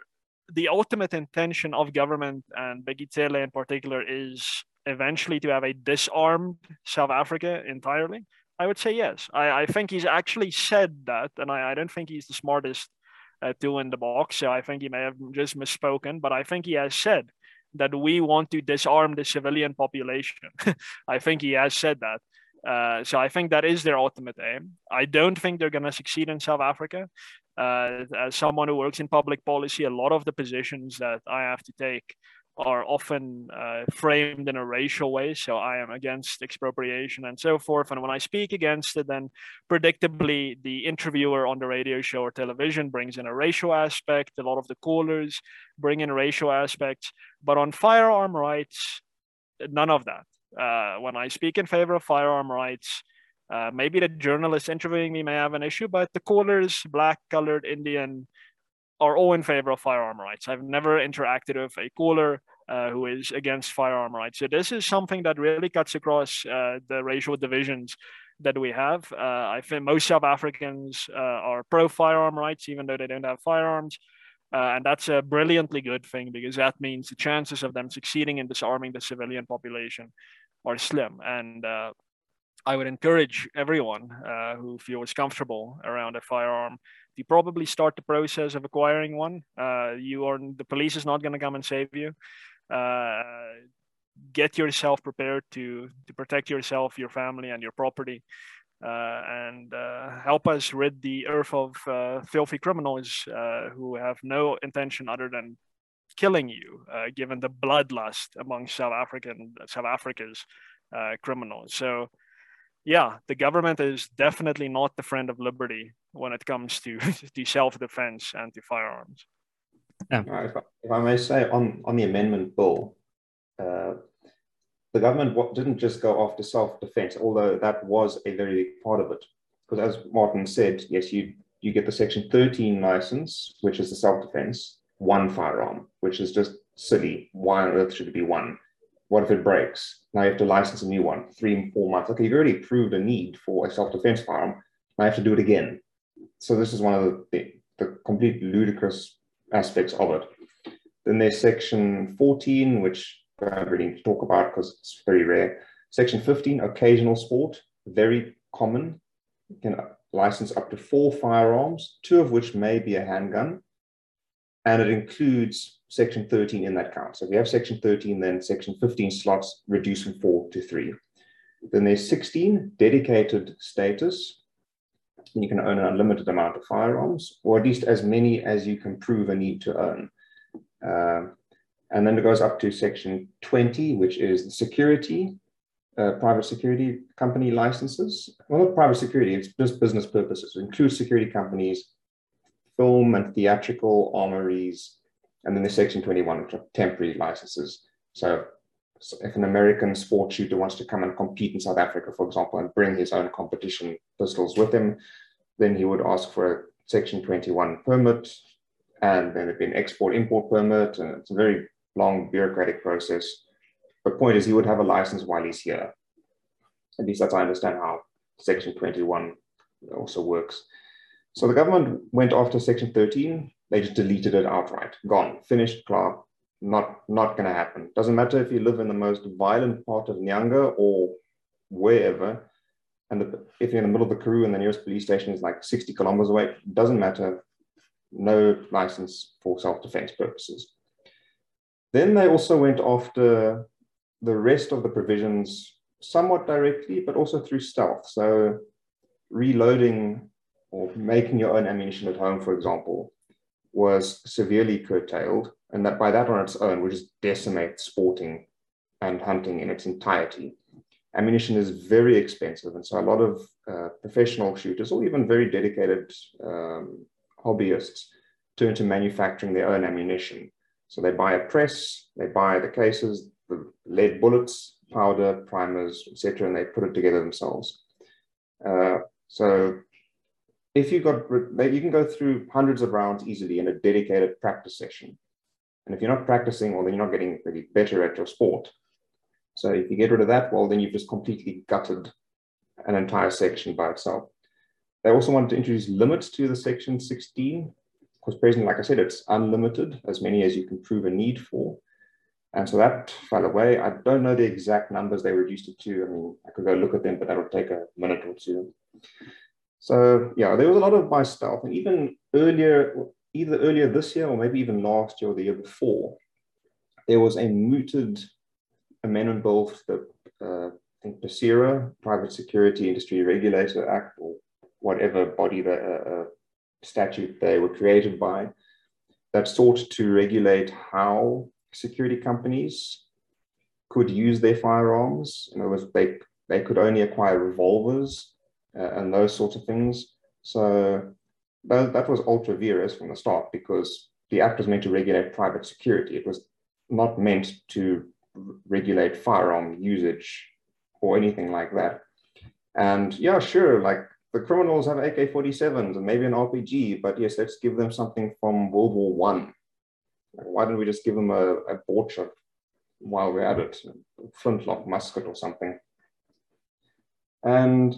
the ultimate intention of government and Bheki Cele in particular is eventually to have a disarmed South Africa entirely? I would say yes. I, I think he's actually said that, and I, I don't think he's the smartest uh, in the box. So I think he may have just misspoken, but I think he has said that we want to disarm the civilian population. I think he has said that. Uh, so I think that is their ultimate aim. I don't think they're going to succeed in South Africa. Uh, as someone who works in public policy, a lot of the positions that I have to take are often uh, framed in a racial way. So I am against expropriation and so forth. And when I speak against it, then predictably the interviewer on the radio show or television brings in a racial aspect. A lot of the callers bring in racial aspects. But on firearm rights, none of that. Uh, when I speak in favor of firearm rights, uh, maybe the journalist interviewing me may have an issue, but the callers, black, colored, Indian, are all in favor of firearm rights. I've never interacted with a caller uh, who is against firearm rights. So this is something that really cuts across uh, the racial divisions that we have. Uh, I think most South Africans uh, are pro firearm rights, even though they don't have firearms. Uh, and that's a brilliantly good thing because that means the chances of them succeeding in disarming the civilian population are slim. And uh, I would encourage everyone who feels comfortable around a firearm you probably start the process of acquiring one. Uh, you are the police is not going to come and save you. Uh, get yourself prepared to to protect yourself, your family, and your property, uh, and uh, help us rid the earth of uh, filthy criminals uh, who have no intention other than killing you. given the bloodlust among South African South Africa's criminals, so yeah, the government is definitely not the friend of liberty when it comes to, to self-defense and to firearms. Yeah. If, I, if, I, may say on, on the amendment bill, uh, the government didn't just go after self-defense, although that was a very big part of it. Because as Martin said, yes, you, you get the Section 13 license, which is the self-defense, one firearm, which is just silly. Why on earth should it be one? What if it breaks? Now you have to license a new one, three, four months. Okay, you've already proved a need for a self-defense firearm. Now I have to do it again. So this is one of the, the, the complete ludicrous aspects of it. Then there's section 14, which I don't really need to talk about because it's very rare. Section 15, occasional sport, very common. You can license up to four firearms, two of which may be a handgun. And it includes section 13 in that count. So if you have section 13, then section 15 slots reduce from four to three. Then there's 16, dedicated status. You can own an unlimited amount of firearms, or at least as many as you can prove a need to own. Uh, And then it goes up to section 20, which is the security, uh, private security company licenses. Well, not private security, it's just business purposes. It includes security companies, film and theatrical armories, and then the section 21, which are temporary licenses. So, so if an American sports shooter wants to come and compete in South Africa, for example, and bring his own competition pistols with him, then he would ask for a section 21 permit, and then it'd be an export import permit, and it's a very long bureaucratic process. But point is, he would have a license while he's here. At least that's I understand how Section 21 also works. So the government went after Section 13. They just deleted it outright. Gone. Finished. Clark. Not not going to happen. Doesn't matter if you live in the most violent part of Nyanga or wherever. And the, if you're in the middle of the Karoo and the nearest police station is like 60 kilometers away, doesn't matter. No license for self-defense purposes. Then they also went after the rest of the provisions somewhat directly, but also through stealth. So reloading or making your own ammunition at home, for example, was severely curtailed. And that by that on its own would just decimate sporting and hunting in its entirety. Ammunition is very expensive. And so a lot of uh, professional shooters or even very dedicated um, hobbyists turn to manufacturing their own ammunition. So they buy a press, they buy the cases, the lead bullets, powder, primers, etc., and they put it together themselves. Uh, so if you got, you can go through hundreds of rounds easily in a dedicated practice session. And if you're not practicing, well, then you're not getting really better at your sport. So if you get rid of that, well, then you've just completely gutted an entire section by itself. They also wanted to introduce limits to the section 16 because presently, like I said, it's unlimited, as many as you can prove a need for. And so that fell away. I don't know the exact numbers they reduced it to. I mean, I could go look at them, but that would take a minute or two. So yeah, there was a lot of my stuff. And even earlier, either earlier this year or maybe even last year or the year before, there was a mooted amendment bill to the, uh, I think, PSIRA, Private Security Industry Regulator Act, or whatever body the uh, uh statute they were created by that sought to regulate how security companies could use their firearms. In other words, they, they could only acquire revolvers uh, and those sorts of things. So that, that was ultra vires from the start because the act was meant to regulate private security. It was not meant to regulate firearm usage or anything like that. And yeah, sure, like the criminals have AK-47s and maybe an RPG, but yes, let's give them something from World War One. Why don't we just give them a, a board shot while we're at it, flintlock musket or something? And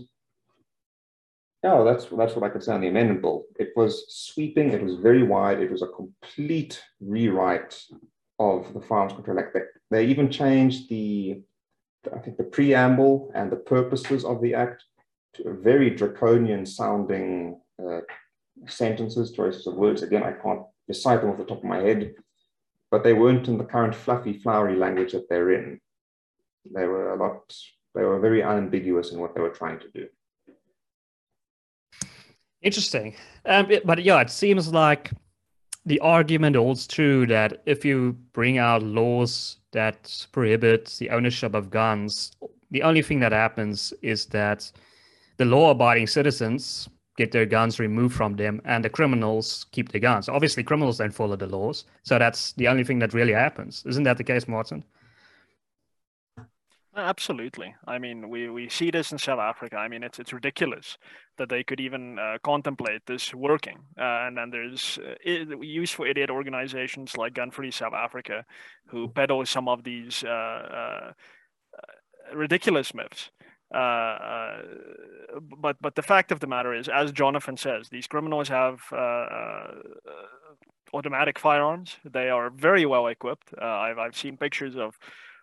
yeah, that's that's what I could say on the amendment bill. It was sweeping, it was very wide, it was a complete rewrite of the Firearms Control Act. They, they even changed the I think the preamble and the purposes of the act to very draconian sounding uh, sentences, choices of words. Again, I can't recite them off the top of my head, but they weren't in the current fluffy, flowery language that they're in. They were a lot, they were very unambiguous in what they were trying to do. Interesting. Um, but yeah, it seems like the argument holds true that if you bring out laws that prohibit the ownership of guns, the only thing that happens is that the law abiding citizens get their guns removed from them and the criminals keep their guns. Obviously, criminals don't follow the laws. So that's the only thing that really happens. Isn't that the case, Martin? Absolutely. I mean, we, we see this in South Africa. I mean, it's it's ridiculous that they could even uh, contemplate this working. Uh, and then there's uh, useful idiot organizations like Gun Free South Africa, who peddle some of these uh, uh, ridiculous myths. Uh, uh, but but the fact of the matter is, as Jonathan says, these criminals have uh, automatic firearms. They are very well equipped. I've I've seen pictures of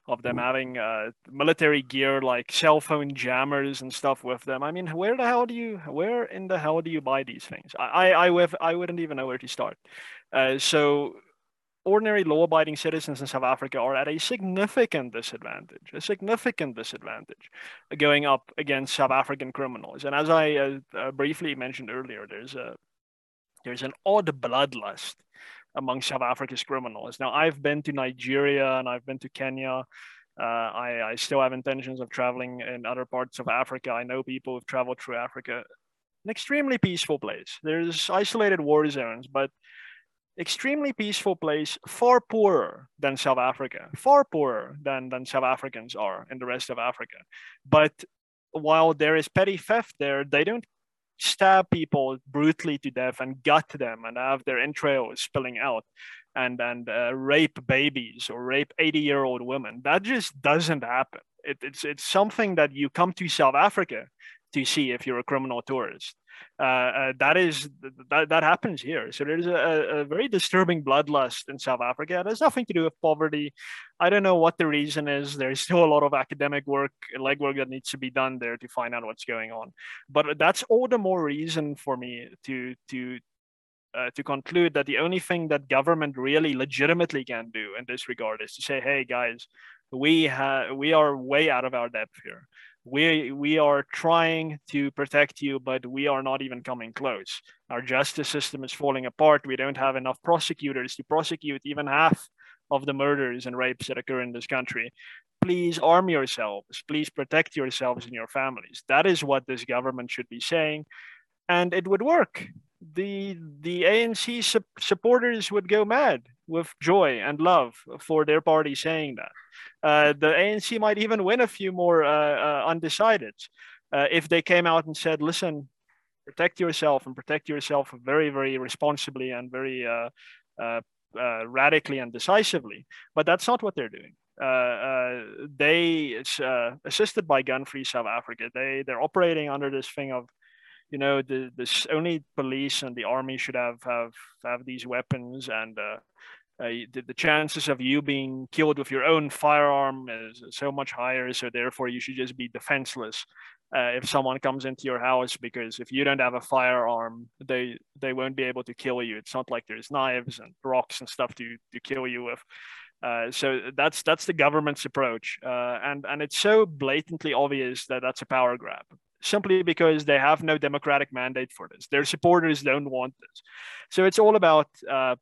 of them having uh, military gear like cell phone jammers and stuff with them. I mean, where the hell do you, where in the hell do you buy these things? I I, I, I wouldn't even know where to start. Uh, so ordinary law-abiding citizens in South Africa are at a significant disadvantage, a significant disadvantage, going up against South African criminals. And as I uh, uh, briefly mentioned earlier, there's a there's an odd bloodlust among South Africa's criminals. Now, I've been to Nigeria and I've been to Kenya. Uh, I, I still have intentions of traveling in other parts of Africa. I know people who've traveled through Africa. An extremely peaceful place. There's isolated war zones, but extremely peaceful place, far poorer than South Africa, far poorer than, than South Africans are in the rest of Africa. But while there is petty theft there, they don't stab people brutally to death and gut them and have their entrails spilling out and and uh, rape babies or rape 80 year old women. That just doesn't happen. It, it's it's something that you come to south africa to see if you're a criminal tourist uh, uh, that is that, that happens here. So there's a, a, very disturbing bloodlust in South Africa. It has nothing to do with poverty. I don't know what the reason is. There's still a lot of academic work, legwork that needs to be done there to find out what's going on. But that's all the more reason for me to to uh, to conclude that the only thing that government really legitimately can do in this regard is to say, "Hey guys, we have we are way out of our depth here we we are trying to protect you but we are not even coming close. Our justice system is falling apart. We don't have enough prosecutors to prosecute even half of the murders and rapes that occur in this country. Please arm yourselves. Please protect yourselves and your families. That is what this government should be saying. And it would work. The the ANC su- supporters would go mad with joy and love for their party saying that. Uh, the ANC might even win a few more uh, uh, undecided uh, if they came out and said, "Listen, protect yourself and protect yourself very, very responsibly and very uh, uh, radically and decisively." But that's not what they're doing. they, it's assisted by Gun Free South Africa. They they're operating under this thing of you know the the only police and the army should have have have these weapons and uh, uh, the, the, chances of you being killed with your own firearm is so much higher so therefore you should just be defenseless uh, if someone comes into your house because if you don't have a firearm they they won't be able to kill you it's not like there's knives and rocks and stuff to to kill you with uh, so that's that's the government's approach, uh, and and it's so blatantly obvious that that's a power grab simply because they have no democratic mandate for this. Their supporters don't want this. So it's all about uh,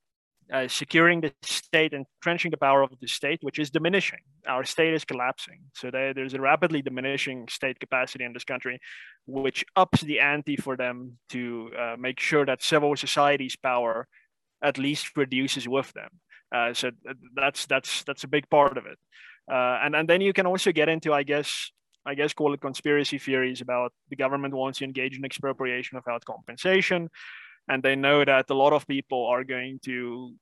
uh, securing the state and trenching the power of the state, which is diminishing. Our state is collapsing. So they, there's a rapidly diminishing state capacity in this country, which ups the ante for them to uh, make sure that civil society's power at least reduces with them. Uh, so that's that's that's a big part of it. Uh, and and then you can also get into, I guess, I guess call it conspiracy theories about the government wants to engage in expropriation without compensation. And they know that a lot of people are going to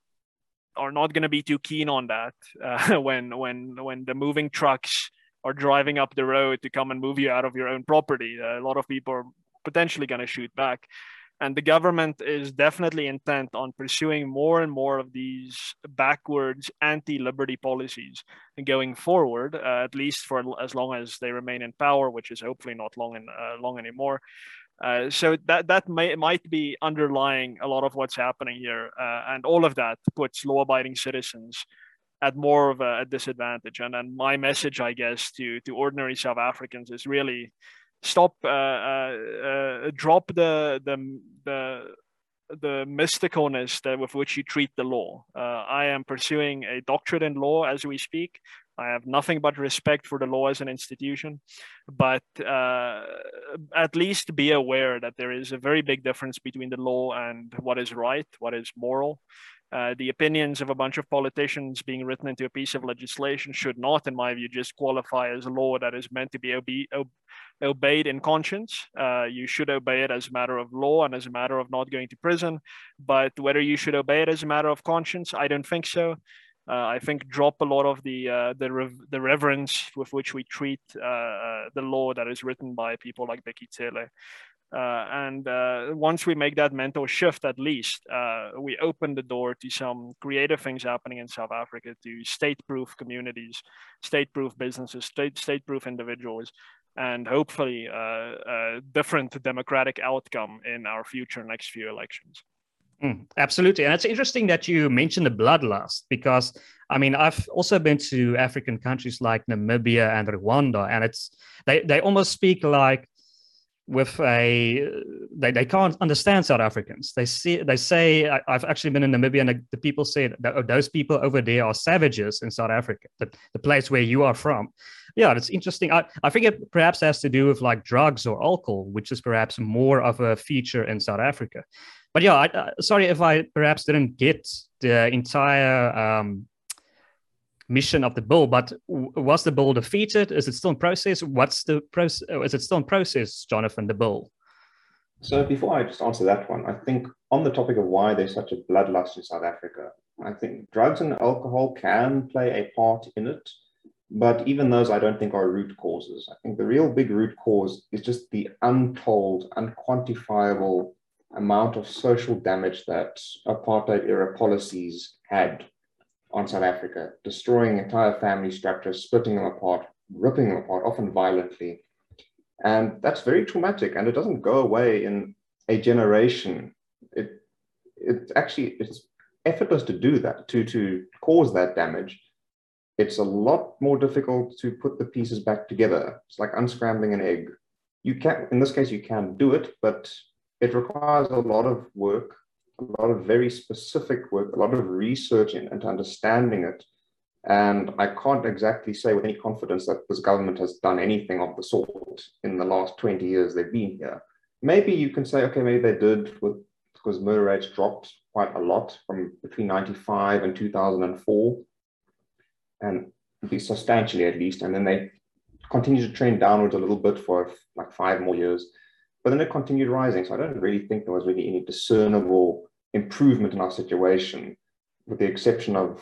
are not going to be too keen on that uh, when when when the moving trucks are driving up the road to come and move you out of your own property. Uh, a lot of people are potentially going to shoot back. And the government is definitely intent on pursuing more and more of these backwards anti liberty policies and going forward, uh, at least for as long as they remain in power, which is hopefully not long, in, uh, long anymore. Uh, so that that may, might be underlying a lot of what's happening here, uh, and all of that puts law-abiding citizens at more of a, a disadvantage. And then my message, I guess, to to ordinary South Africans is really stop uh, uh, uh, drop the the the the mysticalness that with which you treat the law. I am pursuing a doctorate in law as we speak. I have nothing but respect for the law as an institution, but uh, at least be aware that there is a very big difference between the law and what is right, what is moral. Uh, the opinions of a bunch of politicians being written into a piece of legislation should not, in my view, just qualify as a law that is meant to be obe- ob- obeyed in conscience. Uh, you should obey it as a matter of law and as a matter of not going to prison. But whether you should obey it as a matter of conscience, I don't think so. Uh, I think drop a lot of the uh, the the reverence with which we treat uh, the law that is written by people like Bheki Cele. Uh, and uh, once we make that mental shift, at least, uh, we open the door to some creative things happening in South Africa, to state-proof communities, state-proof businesses, state state-proof individuals, and hopefully a different democratic outcome in our future next few elections. Mm, absolutely. And it's interesting that you mentioned the bloodlust because I mean I've also been to African countries like Namibia and Rwanda and it's they, they almost speak like with a they, they can't understand South Africans. They see they say I, have actually been in Namibia and the, the people say that those people over there are savages in South Africa, the, the place where you are from. Yeah, it's interesting. I, I think it perhaps has to do with like drugs or alcohol, which is perhaps more of a feature in South Africa. But yeah, I, uh, sorry if I perhaps didn't get the entire um, mission of the bill. But was the bill defeated? Is it still in process? What's the process? Uh, is it still in process, Jonathan? The bill. So before I just answer that one, I think on the topic of why there's such a bloodlust in South Africa, I think drugs and alcohol can play a part in it. But even those, I don't think are root causes. I think the real big root cause is just the untold, unquantifiable amount of social damage that apartheid era policies had on South Africa, destroying entire family structures, splitting them apart, ripping them apart, often violently. And that's very traumatic and it doesn't go away in a generation. It, it actually, it's effortless to do that, to, to cause that damage. It's a lot more difficult to put the pieces back together. It's like unscrambling an egg. You can, in this case, you can do it, but it requires a lot of work a lot of very specific work, a lot of research into understanding it. And I can't exactly say with any confidence that this government has done anything of the sort in the last 20 years they've been here. Maybe you can say, okay, maybe they did with, because murder rates dropped quite a lot from between 95 and 2004, and substantially at least. And then they continue to trend downwards a little bit for like five more years. But then it continued rising. So I don't really think there was really any discernible improvement in our situation, with the exception of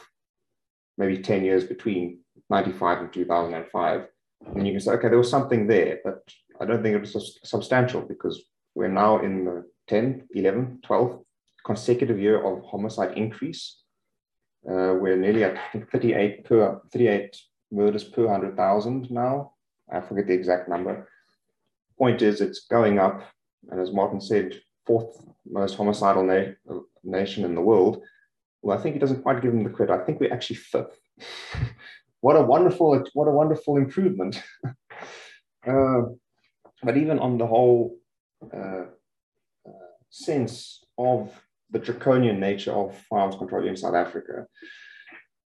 maybe 10 years between 95 and 2005. And you can say, okay, there was something there, but I don't think it was substantial because we're now in the 10, 11, 12 consecutive year of homicide increase. Uh, we're nearly at 38 per 38 murders per 100,000 now. I forget the exact number. Point is, it's going up. And as Martin said, fourth most homicidal na- nation in the world. Well, I think he doesn't quite give him the credit. I think we're actually fifth. what a wonderful, what a wonderful improvement. uh, but even on the whole uh, uh, sense of the draconian nature of firearms control in South Africa,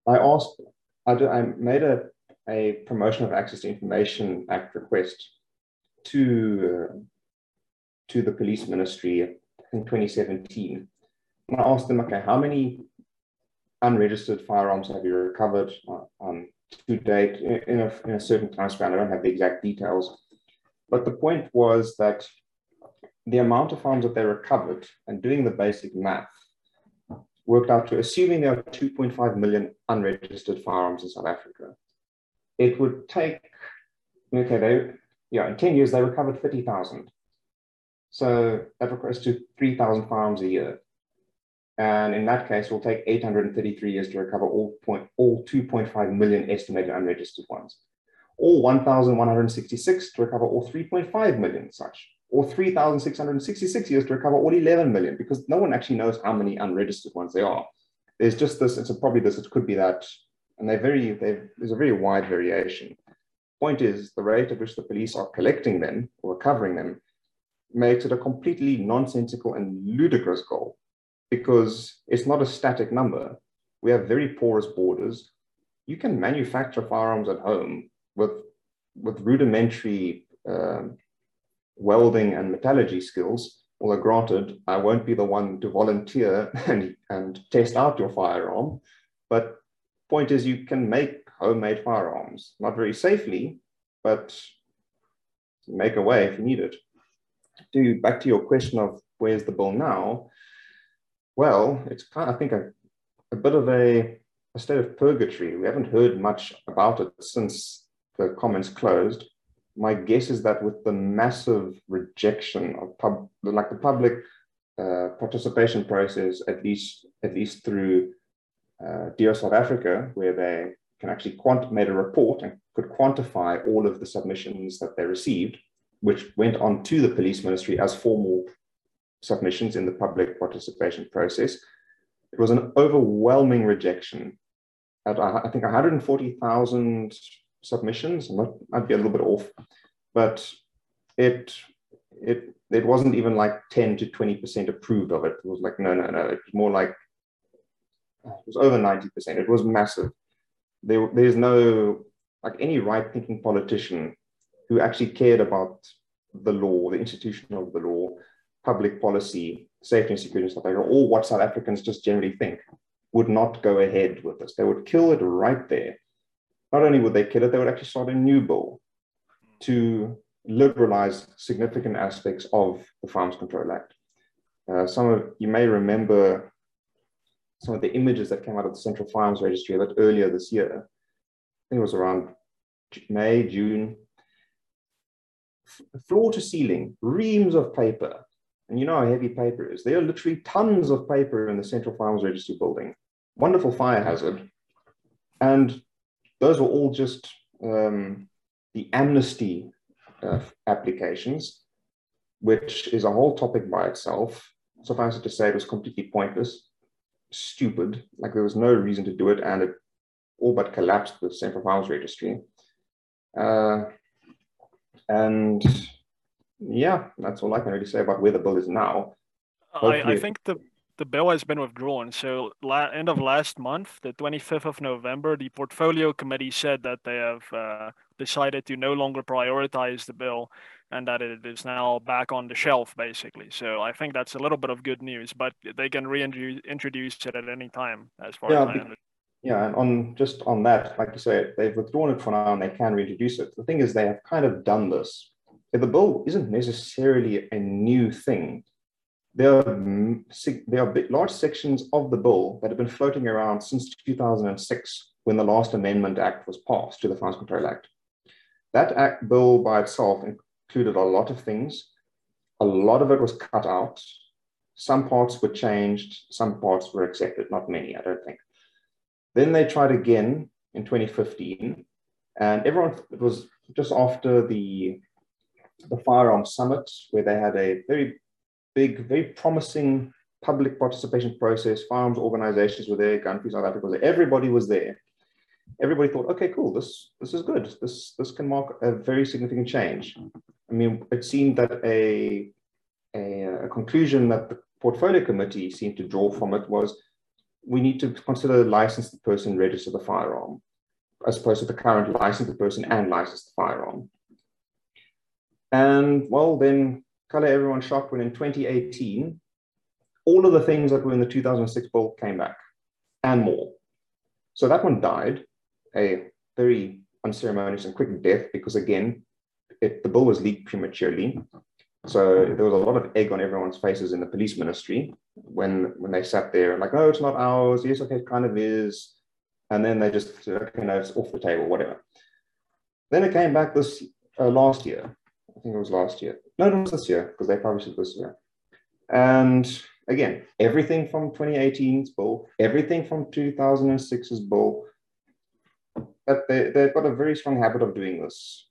I asked, I, do, I made a, a Promotion of Access to Information Act request to to the police ministry in 2017. And I asked them, okay, how many unregistered firearms have you recovered on, to date in a, in a certain time span? I don't have the exact details. But the point was that the amount of firearms that they recovered and doing the basic math worked out to assuming there are 2.5 million unregistered firearms in South Africa, it would take, okay, they, yeah, in 10 years, they recovered 30,000. So that equates to 3,000 farms a year. And in that case, it will take 833 years to recover all, point, all 2.5 million estimated unregistered ones, or 1,166 to recover all 3.5 million such, or 3,666 years to recover all 11 million, because no one actually knows how many unregistered ones there are. There's just this, it's probably this, it could be that, and they're very, they're, there's a very wide variation. Point is, the rate at which the police are collecting them or recovering them makes it a completely nonsensical and ludicrous goal because it's not a static number. We have very porous borders. You can manufacture firearms at home with, with rudimentary um, welding and metallurgy skills. Although, granted, I won't be the one to volunteer and, and test out your firearm. But point is, you can make homemade firearms, not very safely, but make a way if you need it to back to your question of where's the bill now, well, it's kind of, I think, a, a bit of a, a state of purgatory. We haven't heard much about it since the comments closed. My guess is that with the massive rejection of pub, like the public uh, participation process, at least at least through uh, DEAR South Africa, where they can actually quant- made a report and could quantify all of the submissions that they received which went on to the police ministry as formal submissions in the public participation process. It was an overwhelming rejection. At uh, I think 140,000 submissions, I might be a little bit off, but it it it wasn't even like 10 to 20% approved of it. It was like, no, no, no. It was more like, it was over 90%. It was massive. There, there's no, like any right thinking politician who actually cared about the law, the institution of the law, public policy, safety and security and stuff like that, or what South Africans just generally think, would not go ahead with this. They would kill it right there. Not only would they kill it, they would actually start a new bill to liberalize significant aspects of the Firearms Control Act. Uh, some of you may remember some of the images that came out of the Central Firearms Registry a bit earlier this year. I think it was around May, June. Floor to ceiling, reams of paper. And you know how heavy paper is. There are literally tons of paper in the Central Firearms Registry building. Wonderful fire hazard. And those were all just um, the amnesty uh, applications, which is a whole topic by itself. Suffice it to say, it was completely pointless, stupid. Like there was no reason to do it, and it all but collapsed the Central Firearms Registry. Uh, and yeah, that's all I can really say about where the bill is now. I, I think the the bill has been withdrawn. So, la- end of last month, the 25th of November, the portfolio committee said that they have uh, decided to no longer prioritize the bill and that it is now back on the shelf, basically. So, I think that's a little bit of good news, but they can reintroduce it at any time, as far yeah, as I understand. Yeah, and on just on that, like you say, they've withdrawn it for now and they can reintroduce it. The thing is, they have kind of done this. The bill isn't necessarily a new thing there are, there are large sections of the bill that have been floating around since 2006 when the last Amendment Act was passed to the Firearms Control Act. That act bill by itself included a lot of things. A lot of it was cut out. Some parts were changed, some parts were accepted, not many, I don't think. Then they tried again in 2015, and everyone, it was just after the, the Firearm Summit, where they had a very big, very promising public participation process. Farms organizations were there, countries, South Africa was there. Everybody was there. Everybody thought, okay, cool, this, this is good. This, this can mark a very significant change. I mean, it seemed that a, a, a conclusion that the portfolio committee seemed to draw from it was we need to consider the person register the firearm as opposed to the current license the person and license the firearm. And well, then color everyone shocked when in 2018, all of the things that were in the 2006 bill came back and more. So that one died a very unceremonious and quick death because, again, it, the bill was leaked prematurely. So there was a lot of egg on everyone's faces in the police ministry when when they sat there and, like, no, it's not ours. Yes, okay, it kind of is. And then they just, okay, no, it's off the table, whatever. Then it came back this uh, last year. I think it was last year. No, it was this year because they published it this year. And again, everything from 2018's bill, everything from 2006's bill, that they, they've got a very strong habit of doing this.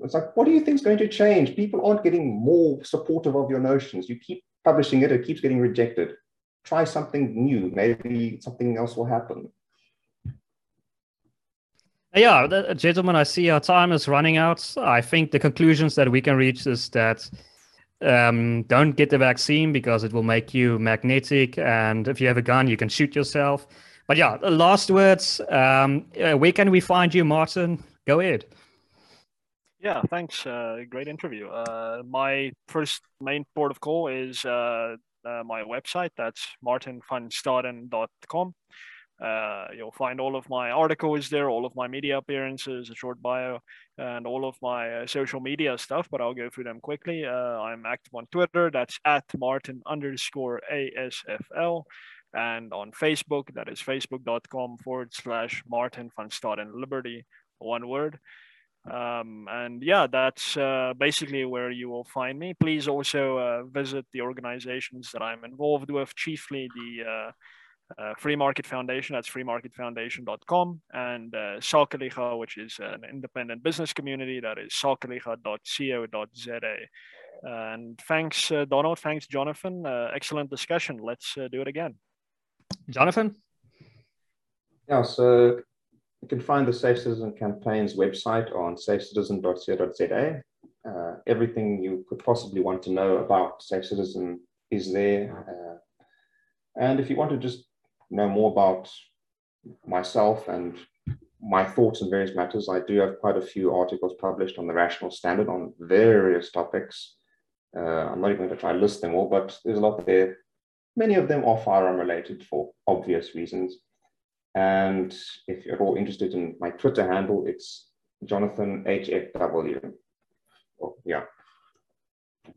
It's like, what do you think is going to change? People aren't getting more supportive of your notions. You keep publishing it, it keeps getting rejected. Try something new. Maybe something else will happen. Yeah, the, gentlemen, I see our time is running out. I think the conclusions that we can reach is that um, don't get the vaccine because it will make you magnetic, and if you have a gun, you can shoot yourself. But yeah, last words. Um, uh, where can we find you, Martin? Go ahead. Yeah, thanks. Uh, great interview. Uh, my first main port of call is uh, uh my website. That's martinvanstaden.com. Uh, you'll find all of my articles there, all of my media appearances, a short bio, and all of my uh, social media stuff. But I'll go through them quickly. Uh, I'm active on Twitter. That's at Martin underscore ASFL. And on Facebook, that is facebook.com forward slash Martin van Staden Liberty, one word. Um, and yeah, that's uh, basically where you will find me. Please also uh, visit the organizations that I'm involved with, chiefly the uh, Free Market Foundation, that's freemarketfoundation.com, and uh, Sakeliga, which is an independent business community, that is sakeliga.co.za. And thanks, uh, Donald. Thanks, Jonathan. Uh, excellent discussion. Let's uh, do it again. Jonathan? Yeah, so you can find the Safe Citizen Campaign's website on safecitizen.co.za. Uh, everything you could possibly want to know about Safe Citizen is there. Uh, and if you want to just know more about myself and my thoughts on various matters, I do have quite a few articles published on the Rational Standard on various topics. Uh, I'm not even going to try to list them all, but there's a lot there. Many of them are firearm related for obvious reasons. And if you're all interested in my Twitter handle, it's Jonathan HFW. Oh, yeah.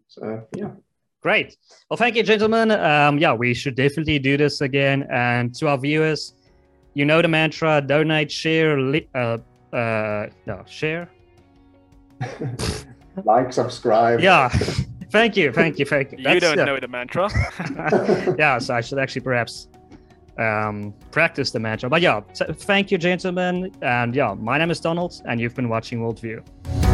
So, yeah. Great. Well, thank you, gentlemen. Um, yeah, we should definitely do this again. And to our viewers, you know the mantra: donate, share, li- uh, uh, no, share, like, subscribe. Yeah. Thank you, thank you, thank you. you don't know the mantra. yeah, so I should actually perhaps um, practice the mantra. But yeah, thank you, gentlemen. And yeah, my name is Donald, and you've been watching Worldview.